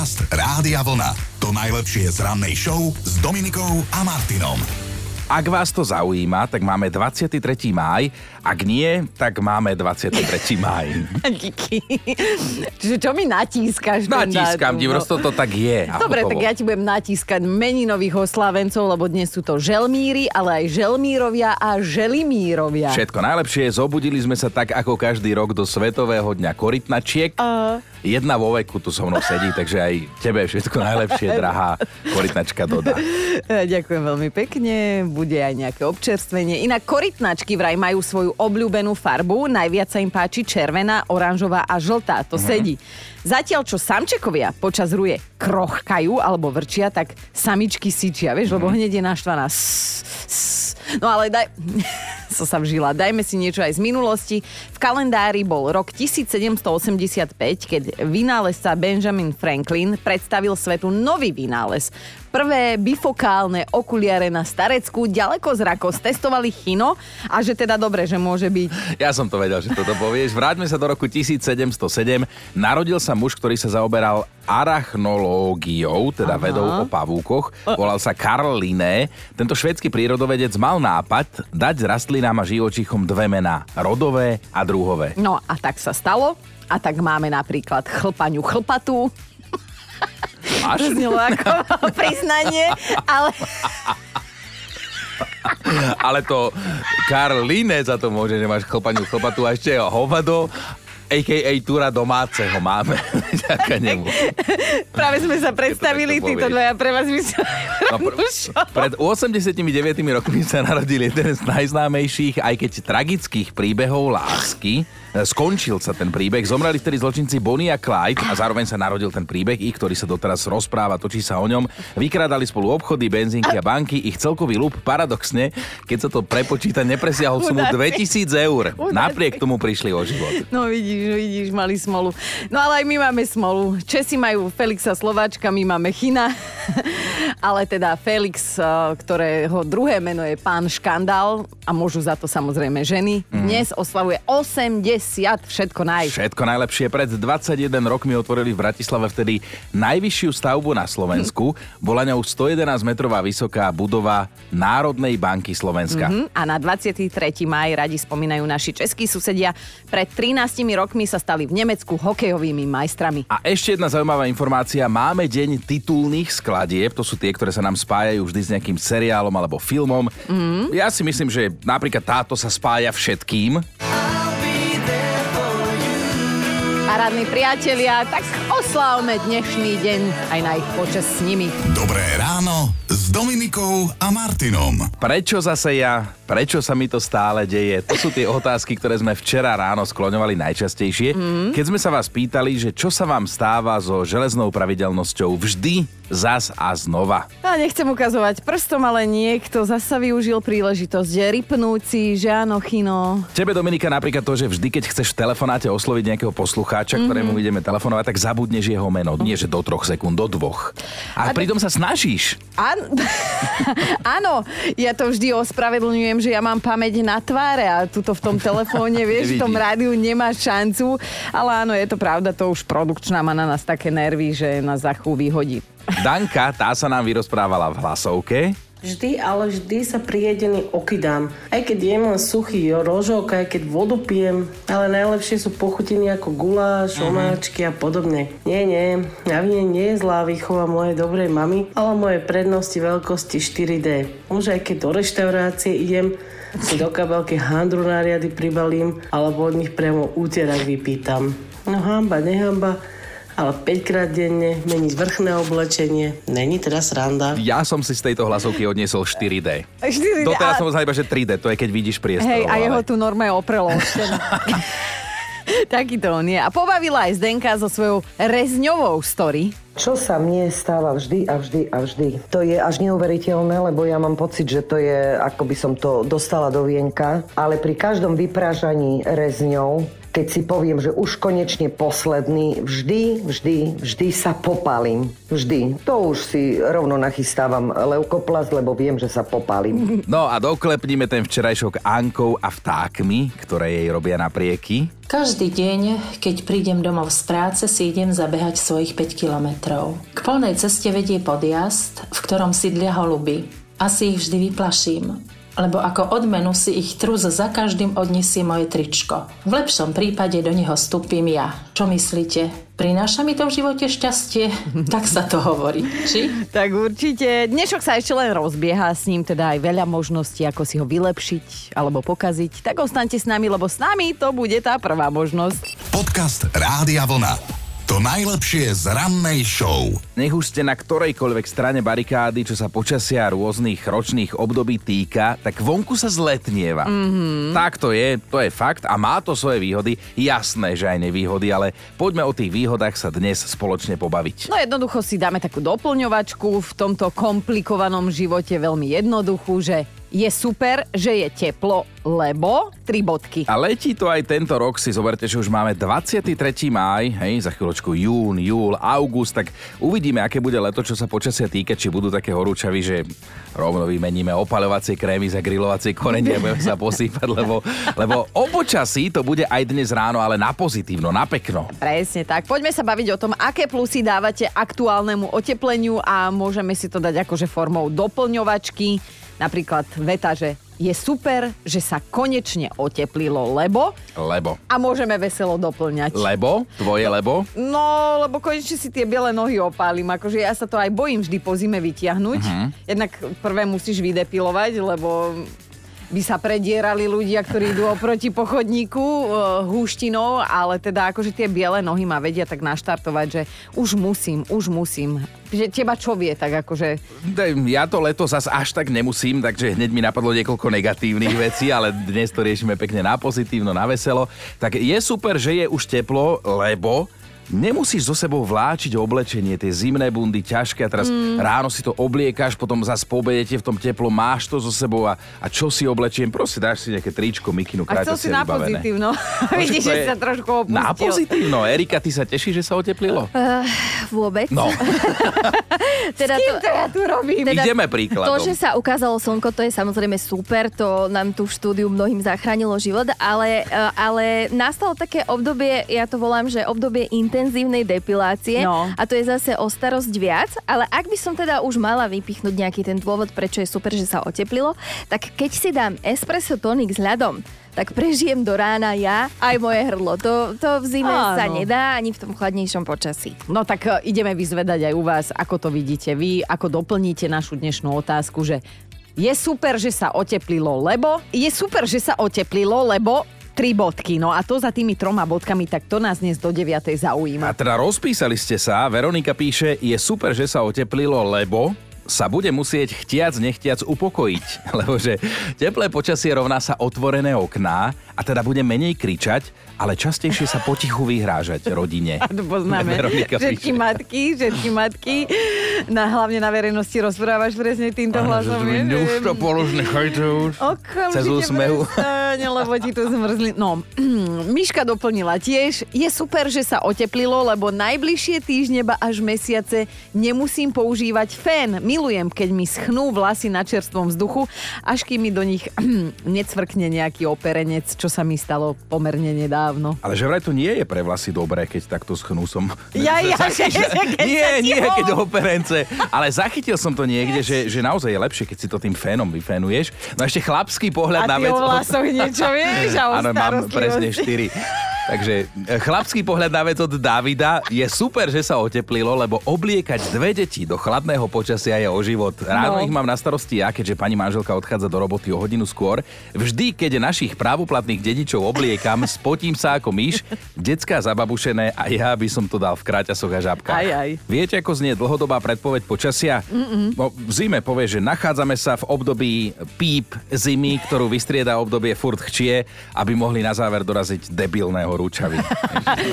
Podcast Rádia Vlna. To najlepšie z rannej show s Dominikou a Martinom. Ak vás to zaujíma, tak máme 23. máj. Ak nie, tak máme 23. máj. Díky. Čiže čo mi natískaš? ten Natískam ti, no? prosto to tak je. Dobre, hotovo. tak ja ti budem natískať meninových oslávencov, lebo dnes sú to želmíri, ale aj želmírovia a želimírovia. Všetko najlepšie, zobudili sme sa tak ako každý rok do Svetového dňa korytnačiek. A... Jedna vo veku tu so mnou sedí, takže aj tebe všetko najlepšie, drahá korytnačka Doda. E, Ďakujem veľmi pekne, bude aj nejaké občerstvenie. Inak korytnačky vraj majú svoju obľúbenú farbu, najviac sa im páči červená, oranžová a žltá, to sedí. Zatiaľ, čo samčekovia počas ruje krochkajú alebo vrčia, tak samičky sičia, vieš, lebo hneď je naštvaná. Sss, sss. No ale daj... som sa vžila. Dajme si niečo aj z minulosti. V kalendári bol rok 1785, keď vynálezca Benjamin Franklin predstavil svetu nový vynález. Prvé bifokálne okuliare na Starecku ďaleko zrako testovali chino a že teda dobre, že môže byť. Ja som to vedel, že toto povieš. Vráťme sa do roku 1707. Narodil sa muž, ktorý sa zaoberal arachnológiou, teda Aha. vedou o pavúkoch. Volal sa Karl Linné. Tento švédsky prírodovedec mal nápad dať rastlinám a živočíchom dve mená. Rodové a druhové. No a tak sa stalo. A tak máme napríklad chlpaňu chlpatú. To znelo ako priznanie, ale Ale to Karl Linné za to môže, že máš chlpaniu chlpatú a ešte hovado a.k.a. túra domáceho máme. Ďaká nemu. práve sme sa predstavili, títo dvaja pre vás vysielajú. No, pr- pred 89 rokmi sa narodil jeden z najznámejších, aj keď tragických príbehov lásky. E, Skončil sa ten príbeh, zomreli vtedy zločinci Bonnie a Clyde a zároveň sa narodil ten príbeh, ich, ktorý sa doteraz rozpráva, točí sa o ňom. Vykrádali spolu obchody, benzínky a banky, ich celkový lúb paradoxne, keď sa to prepočíta, nepresiahol sumu Chudáci. 2000 eur. Napriek tomu prišli o život. No vidíš, no vidíš, mali smolu. No ale aj my máme smolu. Česi majú Felixa Slováčka, my máme China. ale teda Felix, eh, ktorého druhé meno je pán Škandál a môžu za to samozrejme ženy, dnes oslavuje 80, všetko naj. Všetko najlepšie. Pred 21 rokmi otvorili v Bratislave vtedy najvyššiu stavbu na Slovensku. Bola ňou 111 metrová vysoká budova Národnej banky Slovenska. Hm, A na 23. maj radi spomínajú naši českí susedia. Pred 13 rokmi sa stali v Nemecku hokejovými majstrami. A ešte jedna zaujímavá informácia. Máme deň titulných skladieb. To sú tie, ktoré sa nám spájajú vždy s nejakým seriálom alebo filmom. Mm. Ja si myslím, že napríklad táto sa spája všetkým. Parádni priatelia, tak oslávme dnešný deň aj na ich počas s nimi. Dobré ráno s Dominikou a Martinom. Prečo zase ja? Prečo sa mi to stále deje? To sú tie otázky, ktoré sme včera ráno skloňovali najčastejšie. Mm. Keď sme sa vás pýtali, že čo sa vám stáva so železnou pravidelnosťou vždy, zas a znova. A nechcem ukazovať prstom, ale niekto zasa využil príležitosť že rypnúť si, že áno, chino. Tebe, Dominika, napríklad to, že vždy, keď chceš v telefonáte osloviť nejakého poslucháča, mm-hmm. ktorému ideme telefonovať, tak zabudneš jeho meno. Nie, že do troch sekúnd, do dvoch. A, A pritom sa snažíš. Áno, áno, ja to vždy ospravedlňujem, že ja mám pamäť na tváre a tuto v tom telefóne, vieš, v tom rádiu nemáš šancu. Ale áno, je to pravda, to už produkčná má na nás také nervy, že nás za chvíľu vyhodí. Danka, tá sa nám vyrozprávala v hlasovke. Vždy, ale vždy sa priedený okydám. Aj keď jem len suchý rožok, aj keď vodu pijem, ale najlepšie sú pochutiny ako guláš, omáčky a podobne. Nie, nie, na vine nie je zlá výchova mojej dobrej mamy, ale moje prednosti veľkosti 4D. Už aj keď do reštaurácie idem, si do kabelky handru na riady pribalím, alebo od nich priamo úterak vypýtam. No hamba, nehamba, ale 5 krát denne meniť vrchné oblečenie, není teda sranda. Ja som si z tejto hlasovky odniesol 4D. 4D, Doteraz a- som sa iba, že 3D, to je keď vidíš priestor. Hej, a jeho ale... tu normálne oprelo. Takýto on je. A pobavila aj Zdenka so svojou rezňovou story. Čo sa mne stáva vždy a vždy a vždy. To je až neuveriteľné, lebo ja mám pocit, že to je, ako by som to dostala do vienka. Ale pri každom vyprážaní rezňou keď si poviem, že už konečne posledný, vždy, vždy, vždy sa popálim. Vždy. To už si rovno nachystávam leukoplas, lebo viem, že sa popálim. No a doklepníme ten včerajšok Ankou a vtákmi, ktoré jej robia naprieky. Každý deň, keď prídem domov z práce, si idem zabehať svojich 5 kilometrov. K polnej ceste vedie podjazd, v ktorom sídlia holuby. Asi ich vždy vyplaším, lebo ako odmenu si ich trus za každým odniesie moje tričko. V lepšom prípade do neho stúpim ja. Čo myslíte? Prináša mi to v živote šťastie? tak sa to hovorí, či? Tak určite. Dnešok sa ešte len rozbieha, s ním teda aj veľa možností, ako si ho vylepšiť alebo pokaziť. Tak ostaňte s nami, lebo s nami to bude tá prvá možnosť. Podcast Rádia Vlna. To najlepšie z rannej show. Nech už ste na ktorejkoľvek strane barikády, čo sa počasia rôznych ročných období týka, tak vonku sa zletnieva. Mm-hmm. Tak to je, to je fakt a má to svoje výhody. Jasné, že aj nevýhody, ale poďme o tých výhodách sa dnes spoločne pobaviť. No jednoducho si dáme takú doplňovačku v tomto komplikovanom živote veľmi jednoduchú, že je super, že je teplo, lebo tri bodky. A letí to aj tento rok, si zoberte, že už máme 23. máj, hej, za chvíľočku jún, júl, august, tak uvidíme, aké bude leto, čo sa počasia týka, či budú také horúčavy, že rovno vymeníme opaľovacie krémy za grilovacie korenie a budeme sa posýpať, lebo, lebo o počasí to bude aj dnes ráno, ale na pozitívno, na pekno. Presne tak. Poďme sa baviť o tom, aké plusy dávate aktuálnemu otepleniu a môžeme si to dať akože formou doplňovačky. Napríklad veta, že je super, že sa konečne oteplilo, lebo... Lebo. A môžeme veselo doplňať. Lebo? Tvoje lebo? No, lebo konečne si tie biele nohy opálim. Akože ja sa to aj bojím vždy po zime vytiahnuť. Uh-huh. Jednak prvé musíš vydepilovať, lebo by sa predierali ľudia, ktorí idú oproti pochodníku uh, húštinou, ale teda akože tie biele nohy ma vedia tak naštartovať, že už musím, už musím. Teba čo vie, tak akože... Ja to leto zas až tak nemusím, takže hneď mi napadlo niekoľko negatívnych vecí, ale dnes to riešime pekne na pozitívno, na veselo. Tak je super, že je už teplo, lebo Nemusíš so sebou vláčiť oblečenie, tie zimné bundy ťažké a teraz mm. ráno si to obliekáš, potom zase pobedete v tom teplo, máš to so sebou a, a čo si oblečiem, proste dáš si nejaké tričko, mikinu, A chcel si na vybavené. pozitívno. Vidíš, že sa trošku opustil. Na pozitívno. Erika, ty sa tešíš, že sa oteplilo? Uh, vôbec. No. teda S kým to ja tu robím? Teda Ideme príkladom. To, že sa ukázalo slnko, to je samozrejme super, to nám tu v štúdiu mnohým zachránilo život, ale, eh, ale nastalo také obdobie, ja to volám, že obdobie intenzívnej depilácie No. a to je zase o starosť viac, ale ak by som teda už mala vypichnúť nejaký ten dôvod, prečo je super, že sa oteplilo, tak keď si dám espresso tonik s ľadom, tak prežijem do rána ja aj moje hrdlo. To, to v zime Áno. sa nedá ani v tom chladnejšom počasí. No tak e, ideme vyzvedať aj u vás, ako to vidíte vy, ako doplníte našu dnešnú otázku, že je super, že sa oteplilo, lebo... Je super, že sa oteplilo, lebo tri bodky. No a to za tými troma bodkami, tak to nás dnes do 9. A zaujíma. teda rozpísali ste sa, Veronika píše, je super, že sa oteplilo, lebo sa bude musieť chtiac nechtiac upokojiť, lebo že teplé počasie rovná sa otvorené okná a teda bude menej kričať, ale častejšie sa potichu vyhrážať rodine. A to poznáme. Veronika Všetky píše. matky, všetky matky, na, hlavne na verejnosti rozprávaš presne týmto hlasom. vieš, Už že- to polož, nechaj to už. Okamžite Cez úsmev. lebo ti tu zmrzli. No, Miška doplnila tiež. Je super, že sa oteplilo, lebo najbližšie týždne ba až mesiace nemusím používať fén. Milujem, keď mi schnú vlasy na čerstvom vzduchu, až kým mi do nich necvrkne nejaký operenec, čo sa mi stalo pomerne nedávno. Ale že vraj to nie je pre vlasy dobré, keď takto schnú som. Ja, ja, že- že keď nie, nie, ho- keď operence. Ale zachytil som to niekde, že, že naozaj je lepšie, keď si to tým fénom vyfénuješ. No a ešte chlapský pohľad A na ty vec. o vlasoch niečo vieš a o Áno, mám presne starostlivosti. štyri. Takže e, chlapský pohľad na vec od Davida. Je super, že sa oteplilo, lebo obliekať dve deti do chladného počasia je o život. Ráno No. ich mám na starosti ja, keďže pani manželka odchádza do roboty o hodinu skôr. Vždy, keď našich právoplatných dedičov obliekam, spotím sa ako myš, decká zababušené a ja by som to dal v kráťasoch a žabkách. Aj, aj. Viete, ako znie dlhodobá predpoveď počasia? No, v zime povie, že nachádzame sa v období píp zimy, ktorú vystrieda obdobie furt chčie, aby mohli na záver doraziť debilného rúčavy.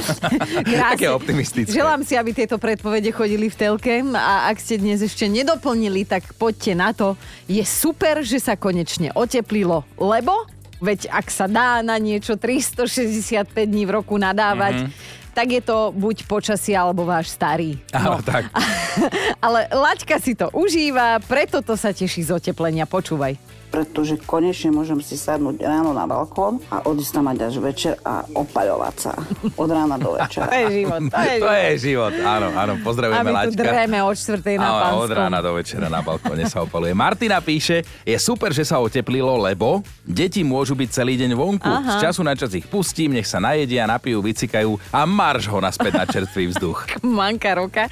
Také optimistické. Želám si, aby tieto predpovede chodili v telke a ak ste dnes ešte nedoplnili, tak poďte na to. Je super, že sa konečne oteplilo, lebo Veď ak sa dá na niečo 365 dní v roku nadávať, tak je to buď počasie alebo váš starý. Áno, tak. Ale Laďka si to užíva, preto to sa teší z oteplenia. Počúvaj. Pretože konečne môžem si sadnúť ráno na balkón a odísť tam mať až večer a opaľovať sa od rána do To večera. je život, to je To život. je život, áno, áno, A pozdravujeme my tu Laďka. dreme od čtvrtej na Áno, pánskom. od rána do večera na balkóne sa opaluje. Martina píše, je super, že sa oteplilo, lebo deti môžu byť celý deň vonku. Aha. Z času na čas ich pustím, nech sa najedia, napijú, vycikajú a marš ho naspäť na čerstvý vzduch. Manka roka.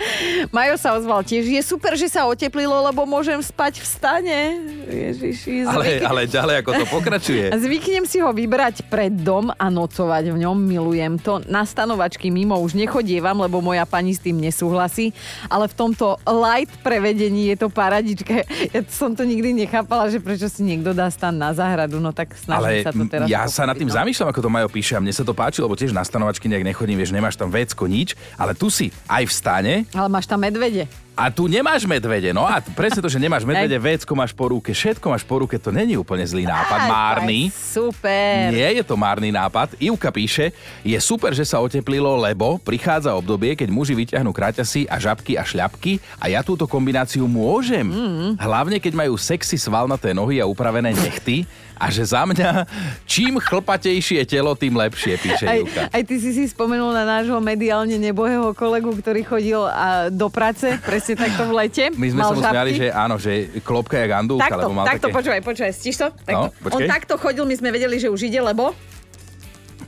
Majo sa ozval tiež. Je super, že sa oteplilo, lebo môžem spať v stane. Ježiši, Ale, ale ďalej, ako to pokračuje. Zvyknem si ho vybrať pred dom a nocovať v ňom. Milujem to. Na stanovačky mimo už nechodievam, lebo moja pani s tým nesúhlasí. Ale v tomto light prevedení je to paradička. Ja som to nikdy nechápala, že prečo si niekto dá stan na záhradu. No tak snažím Ale sa to teraz ja sa nad pochopiť, tým no. zamýšľam, ako to Majo píše a mne sa to páči, lebo tiež na stanovačky nejak nechodím, vieš, nemáš tam vecko, nič, ale tu si aj v stane Ale máš tam medvede. A tu nemáš medvede, no a presne to, že nemáš medvede, vecko máš po ruke, všetko máš po ruke, to není úplne zlý nápad, Aj, márny. Super. Nie je to márny nápad. Ivka píše, je super, že sa oteplilo, lebo prichádza obdobie, keď muži vyťahnú kraťasy a žabky a šľapky a ja túto kombináciu môžem. Mm. Hlavne, keď majú sexy svalnaté nohy a upravené nechty a že za mňa čím chlpatejšie telo, tým lepšie, píše Aj, Ivka. aj ty si si spomenul na nášho mediálne nebohého kolegu, ktorý chodil a, do práce, presne takto v lete. My sme sa mu smiali, že áno, že klopka je gandúlka, Takto, lebo mal takto, také... počúvaj, počúvaj, stíš to? No, Takto. počkej. On takto chodil, my sme vedeli, že už ide, lebo...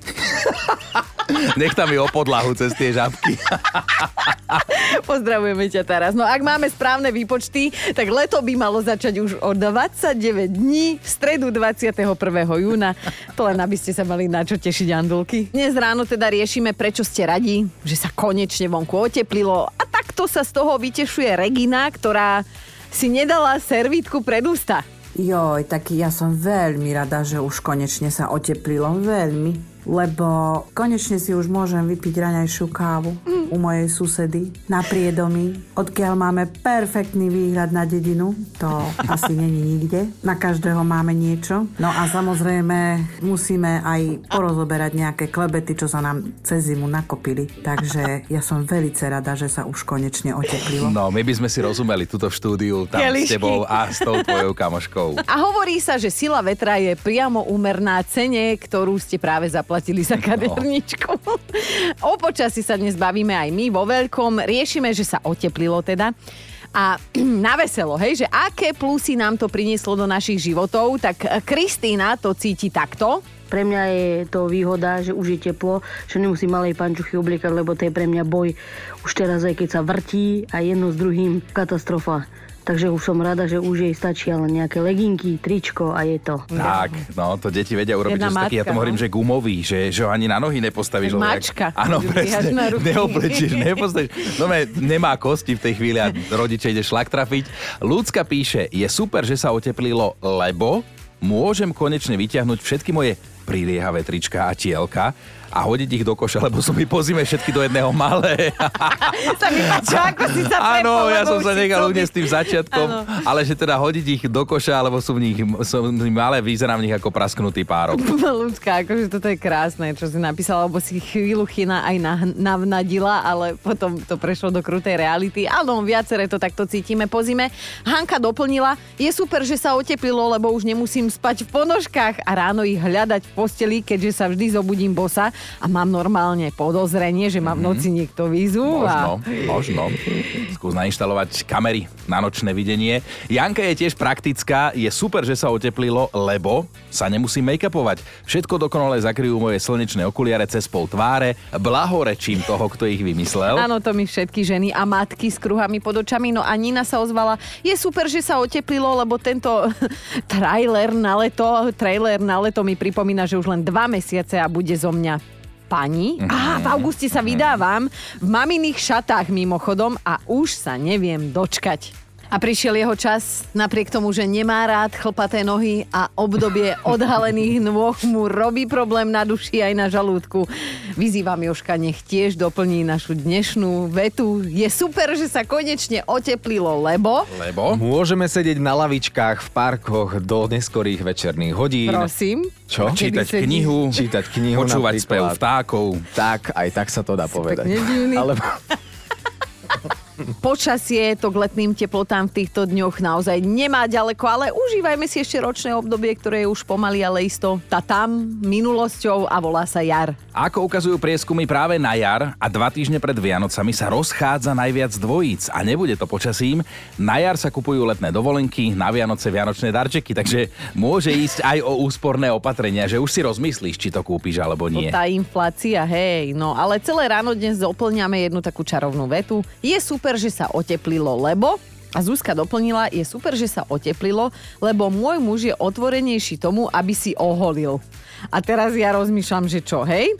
Nech tam je o podlahu cez tie žabky. Pozdravujeme ťa teraz. No ak máme správne výpočty, tak leto by malo začať už o 29 dní, v stredu 21. júna. To len aby ste sa mali na čo tešiť, Andulky. Dnes ráno teda riešime, prečo ste radi, že sa konečne vonku oteplilo. A takto sa z toho vytešuje Regina, ktorá si nedala servítku pred ústa. Joj, tak ja som veľmi rada, že už konečne sa oteplilo. Veľmi. Lebo konečne si už môžem vypiť raňajšiu kávu u mojej susedy na priedomí, odkiaľ máme perfektný výhľad na dedinu. To asi není nikde. Na každého máme niečo. No a samozrejme musíme aj porozoberať nejaké klebety, čo sa nám cez zimu nakopili. Takže ja som veľmi rada, že sa už konečne oteplilo. No, my by sme si rozumeli tuto v štúdiu tam s Kielišky. tebou a s tou tvojou kamoškou. A hovorí sa, že sila vetra je priamo úmerná cene, ktorú ste práve zaplatili za kaderničku. o počasí sa dnes bavíme aj my vo veľkom. Riešime, že sa oteplilo teda. A na veselo, hej, že aké plusy nám to prinieslo do našich životov, tak Kristýna to cíti takto. Pre mňa je to výhoda, že už je teplo, že nemusím malej pančuchy obliekať, lebo to je pre mňa boj. Už teraz aj keď sa vrtí a jedno s druhým katastrofa. Takže už som rada, že už jej stačí len nejaké leginky, tričko a je to. Tak, no to deti vedia urobiť, Jedna že taký, ja matka, to hovorím, no. že gumový, že, že ho ani na nohy nepostavíš. mačka, Áno, že presne. Neoblečíš, nepostavíš. No me, nemá kosti v tej chvíli a rodiče ide šlak trafiť. Ľudská píše, je super, že sa oteplilo, lebo môžem konečne vyťahnuť všetky moje priliehavé trička a tielka a hodiť ich do koša, lebo sú mi po zime všetky do jedného malé. sa mi páči, ako si sa Áno, ja lebo som sa nechal byť- tým začiatkom, Áno. ale že teda hodiť ich do koša, alebo sú v nich, sú v nich malé, vyzerá v nich ako prasknutý párok. Ľudská, akože toto je krásne, čo si napísala, lebo si chvíľu chyna aj navnadila, ale potom to prešlo do krutej reality. Áno, viaceré to takto cítime po zime. Hanka doplnila, je super, že sa oteplilo, lebo už nemusím spať v ponožkách a ráno ich hľadať v posteli, keďže sa vždy zobudím bosa a mám normálne podozrenie, že ma v noci niekto vyzúva. Možno, možno. Skús nainštalovať kamery na nočné videnie. Janka je tiež praktická, je super, že sa oteplilo, lebo sa nemusím make-upovať. Všetko dokonale zakryjú moje slnečné okuliare cez pol tváre. Blahorečím toho, kto ich vymyslel. Áno, to my všetky ženy a matky s kruhami pod očami. No a Nina sa ozvala, je super, že sa oteplilo, lebo tento trailer na leto, trailer na leto mi pripomína, že už len dva mesiace a bude zo mňa pani. Mhm. Aha, v auguste sa vydávam v maminých šatách mimochodom a už sa neviem dočkať. A prišiel jeho čas, napriek tomu, že nemá rád chlpaté nohy a obdobie odhalených nôh mu robí problém na duši aj na žalúdku. Vyzývam Joška, nech tiež doplní našu dnešnú vetu. Je super, že sa konečne oteplilo, lebo... Lebo? Môžeme sedieť na lavičkách v parkoch do neskorých večerných hodín. Prosím. Čo? Čítať knihu, Čítať knihu počúvať spev vtákov. Tak, aj tak sa to dá povedať. pekne divný. Alebo Počasie to k letným teplotám v týchto dňoch naozaj nemá ďaleko, ale užívajme si ešte ročné obdobie, ktoré je už pomaly, ale isto tá tam minulosťou a volá sa jar. Ako ukazujú prieskumy práve na jar a dva týždne pred Vianocami sa rozchádza najviac dvojíc a nebude to počasím. Na jar sa kupujú letné dovolenky, na Vianoce vianočné darčeky, takže môže ísť aj o úsporné opatrenia, že už si rozmyslíš, či to kúpiš alebo nie. To tá inflácia, hej. No ale celé ráno dnes doplňame jednu takú čarovnú vetu. Je super, že sa oteplilo, lebo... A Zuzka doplnila, je super, že sa oteplilo, lebo môj muž je otvorenejší tomu, aby si oholil. A teraz ja rozmýšľam, že čo, hej?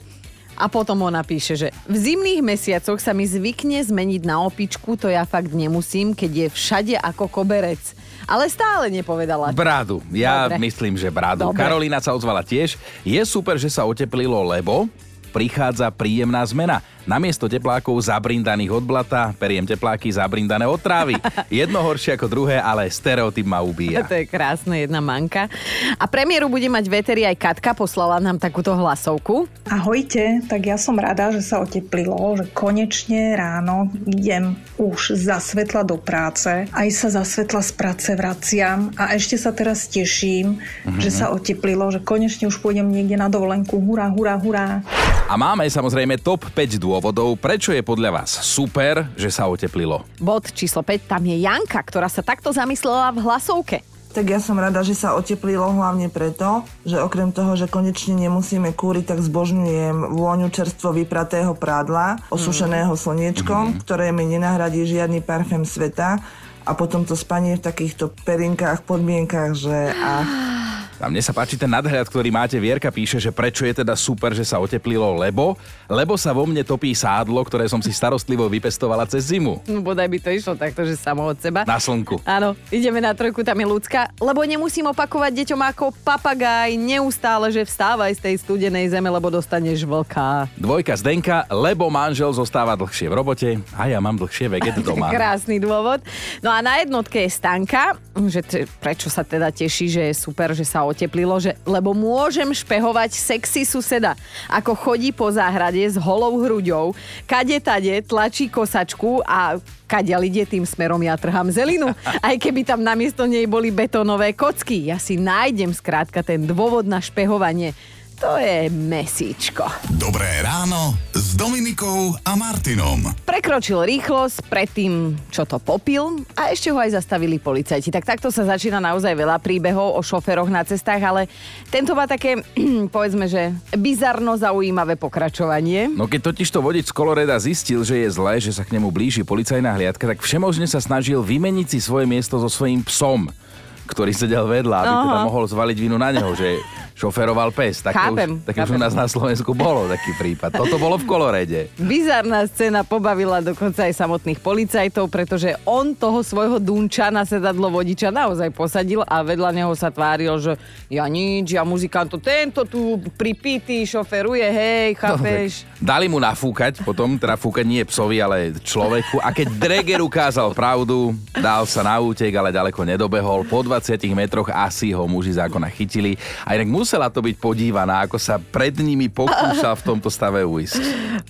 A potom ona píše, že v zimných mesiacoch sa mi zvykne zmeniť na opičku, to ja fakt nemusím, keď je všade ako koberec. Ale stále nepovedala. Bradu. Ja Dobre. myslím, že bradu. Dobre. Karolína sa ozvala tiež. Je super, že sa oteplilo, lebo prichádza príjemná zmena. Namiesto teplákov zabrindaných od blata, periem tepláky zabrindané od trávy. Jedno horšie ako druhé, ale stereotyp ma ubíja. To je krásne, jedna manka. A premiéru bude mať veteri aj Katka, poslala nám takúto hlasovku. Ahojte, tak ja som rada, že sa oteplilo, že konečne ráno idem už za svetla do práce, aj sa za svetla z práce vraciam a ešte sa teraz teším, Mhm. že sa oteplilo, že konečne už pôjdem niekde na dovolenku. Hurá, hurá, hurá. A máme samozrejme top 5 dôvodov, prečo je podľa vás super, že sa oteplilo. Bod číslo 5, tam je Janka, ktorá sa takto zamyslela v hlasovke. Tak ja som rada, že sa oteplilo hlavne preto, že okrem toho, že konečne nemusíme kúriť, tak zbožňujem vôňu čerstvo vypratého prádla, osušeného slniečkom, ktoré mi nenahradí žiadny parfém sveta. A potom to spanie v takýchto perinkách, podmienkach, že a A mne sa páči ten nadhľad, ktorý máte. Vierka píše, že prečo je teda super, že sa oteplilo, lebo, lebo sa vo mne topí sádlo, ktoré som si starostlivo vypestovala cez zimu. No bodaj by to išlo takto, že samo od seba. Na slnku. Áno, ideme na trojku, tam je ľudská, lebo nemusím opakovať deťom ako papagaj neustále, že vstávaj z tej studenej zeme, lebo dostaneš vlka. Dvojka Zdenka, lebo manžel zostáva dlhšie v robote a ja mám dlhšie veget doma. Krásny dôvod. No a na jednotke je Stanka, že t- prečo sa teda teší, že je super, že sa oteplilo, že, lebo môžem špehovať sexy suseda, ako chodí po záhrade s holou hruďou, kade tade tlačí kosačku a kadeľ ide tým smerom, ja trhám zelinu. Aj keby tam namiesto nej boli betónové kocky. Ja si nájdem skrátka ten dôvod na špehovanie. To je mesíčko. Dobré ráno s Dominikou a Martinom. Prekročil rýchlosť pred tým, čo to popil a ešte ho aj zastavili policajti. Tak takto sa začína naozaj veľa príbehov o šoferoch na cestách, ale tento má také, povedzme, že bizarno zaujímavé pokračovanie. No keď totiž to vodič z Koloreda zistil, že je zlé, že sa k nemu blíži policajná hliadka, tak všemožne sa snažil vymeniť si svoje miesto so svojím psom ktorý sedel vedľa, aby teda mohol zvaliť vinu na neho, že šoferoval pes. Také Chápem, už, také už u chápem. nás na Slovensku bolo taký prípad. Toto bolo v Kolorede. Bizarná scéna pobavila dokonca aj samotných policajtov, pretože on toho svojho dunča na sedadlo vodiča naozaj posadil a vedľa neho sa tváril, že ja nič, ja muzikant, to tento tu pripitý šoferuje, hej, chápeš? Dali mu nafúkať, potom teda fúkať nie psovi, ale človeku. A keď Dreger ukázal pravdu, dal sa na útek, ale ďaleko nedobehol. Po 20 metroch asi ho muži zákona chytili. A inak musela to byť podívaná, ako sa pred nimi pokúšal v tomto stave uísť.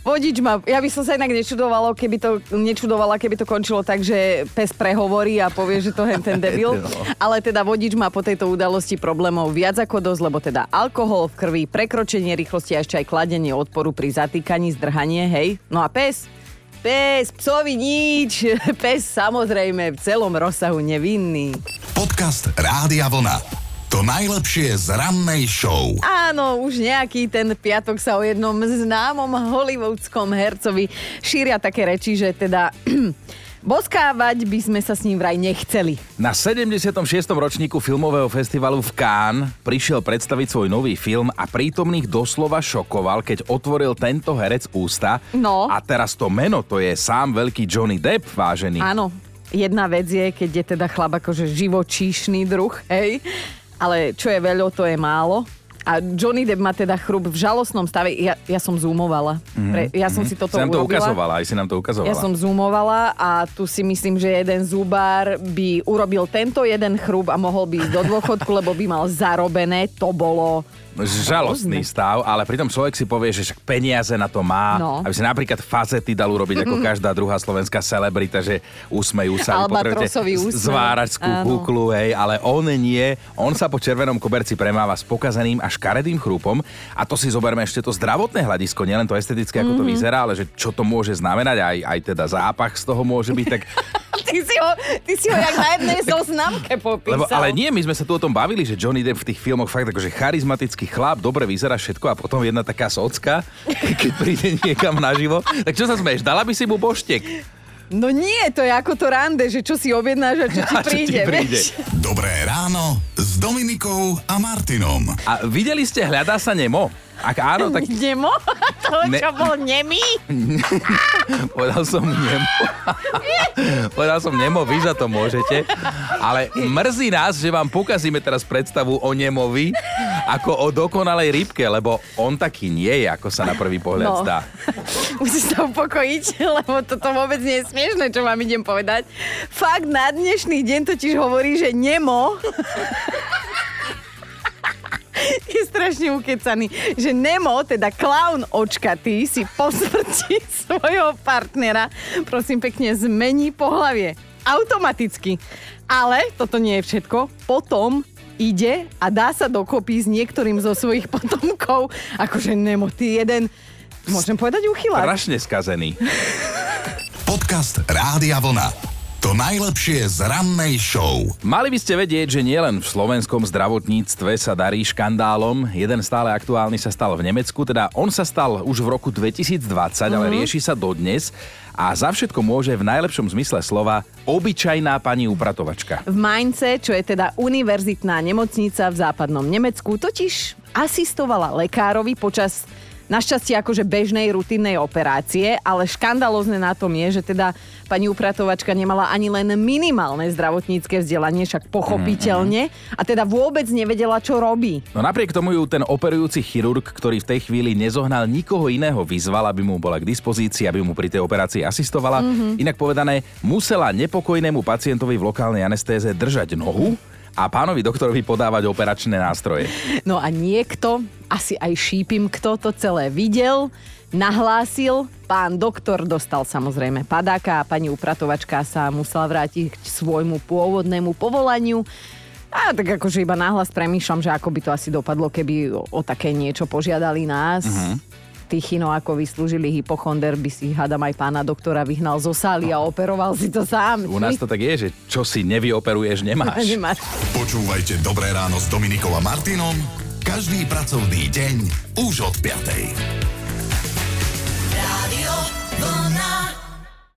Vodič ma, ja by som sa inak nečudovalo, keby to, nečudovala, keby to končilo tak, že pes prehovorí a povie, že to hen ten debil. No. Ale teda vodič má po tejto udalosti problémov viac ako dosť, lebo teda alkohol v krvi, prekročenie rýchlosti a ešte aj kladenie odporu pri zatýkaní, zdrhanie, hej. No a pes? Pes, psovi nič. Pes samozrejme v celom rozsahu nevinný. Podcast Rádia Vlna. To najlepšie z rannej show. Áno, už nejaký ten piatok sa o jednom známom hollywoodskom hercovi šíria také reči, že teda boskávať by sme sa s ním vraj nechceli. Na 76. ročníku filmového festivalu v Cannes prišiel predstaviť svoj nový film a prítomných doslova šokoval, keď otvoril tento herec ústa. No. A teraz to meno, to je sám veľký Johnny Depp, vážený. Áno, jedna vec je, keď je teda chlap akože živočíšny druh, hej. Ale čo je veľo, to je málo. A Johnny Depp má teda chrup v žalostnom stave. Ja, ja som zoomovala. Pre, ja som si toto si nám to urobila. ukazovala, aj si nám to ukazovala. Ja som zoomovala a tu si myslím, že jeden zubár by urobil tento jeden chrup a mohol by ísť do dôchodku, lebo by mal zarobené. To bolo Žalostný stav, ale pritom človek si povie, že však peniaze na to má, No. aby si napríklad fazety dal urobiť ako každá druhá slovenská celebrita, že usmejú sa, potrebujete zváračskú kuklu, hej, ale on nie, on sa po červenom koberci premáva s pokazeným a škaredým chrúpom a to si zoberme ešte to zdravotné hľadisko, nielen to estetické, ako to Mhm. vyzerá, ale že čo to môže znamenať, aj, aj teda zápach z toho môže byť, tak Ty si ho, ty si ho jak na jednej zoznamke popísal. Lebo, ale nie, my sme sa tu o tom bavili, že Johnny Depp v tých filmoch fakt akože charizmatický chlap, dobre vyzerá všetko a potom jedna taká socka, keď príde niekam naživo. Tak čo sa smeješ, dala by si mu boštek? No nie, to je ako to rande, že čo si objednáš a čo ti A čo ti príde. príde. vieš? Dobré ráno s Dominikou a Martinom. A videli ste Hľadá sa Nemo? Ak áno, tak Nemo? To, Ne- čo bol nemý? povedal som Nemo. povedal som Nemo, vy za to môžete. Ale mrzí nás, že vám pokazíme teraz predstavu o Nemovi ako o dokonalej rybke, lebo on taký nie je, ako sa na prvý pohľad No. zdá. Musíš sa upokojiť, lebo toto vôbec nie je smiešné, čo vám idem povedať. Fakt na dnešný deň totiž hovorí, že Nemo je strašne ukecaný, že Nemo, teda klaun očkatý, si po smrti svojho partnera, prosím pekne, zmení pohlavie. Automaticky. Ale toto nie je všetko. Potom ide a dá sa dokopy s niektorým zo svojich potomkov. Akože Nemo, ty jeden, môžem povedať uchylák. Strašne skazený. Podcast Rádia Vlna. To najlepšie z rannej show. Mali by ste vedieť, že nielen v slovenskom zdravotníctve sa darí škandálom. Jeden stále aktuálny sa stal v Nemecku, teda on sa stal už v roku 2020, ale Mhm. rieši sa dodnes. A za všetko môže v najlepšom zmysle slova obyčajná pani upratovačka. V Mainze, čo je teda univerzitná nemocnica v západnom Nemecku, totiž asistovala lekárovi počas našťastie akože bežnej rutinnej operácie, ale škandalózne na tom je, že teda pani upratovačka nemala ani len minimálne zdravotnícke vzdelanie, však pochopiteľne, a teda vôbec nevedela, čo robí. No napriek tomu ju ten operujúci chirurg, ktorý v tej chvíli nezohnal nikoho iného, vyzval, aby mu bola k dispozícii, aby mu pri tej operácii asistovala. Mhm. Inak povedané, musela nepokojnému pacientovi v lokálnej anestéze držať nohu a pánovi doktorovi podávať operačné nástroje. No a niekto, asi aj šípim, kto to celé videl, nahlásil, pán doktor dostal samozrejme padáka a pani upratovačka sa musela vrátiť k svojmu pôvodnému povolaniu. A tak akože iba nahlas premýšľam, že ako by to asi dopadlo, keby o, také niečo požiadali nás. Mhm. Tichino, ako vyslúžili hypochonder, by si hádam aj pána doktora vyhnal zo sály a operoval si to sám. U nás to tak je, že čo si nevyoperuješ, nemáš. Nemáš. Počúvajte Dobré ráno s Dominikou a Martinom každý pracovný deň už od 5.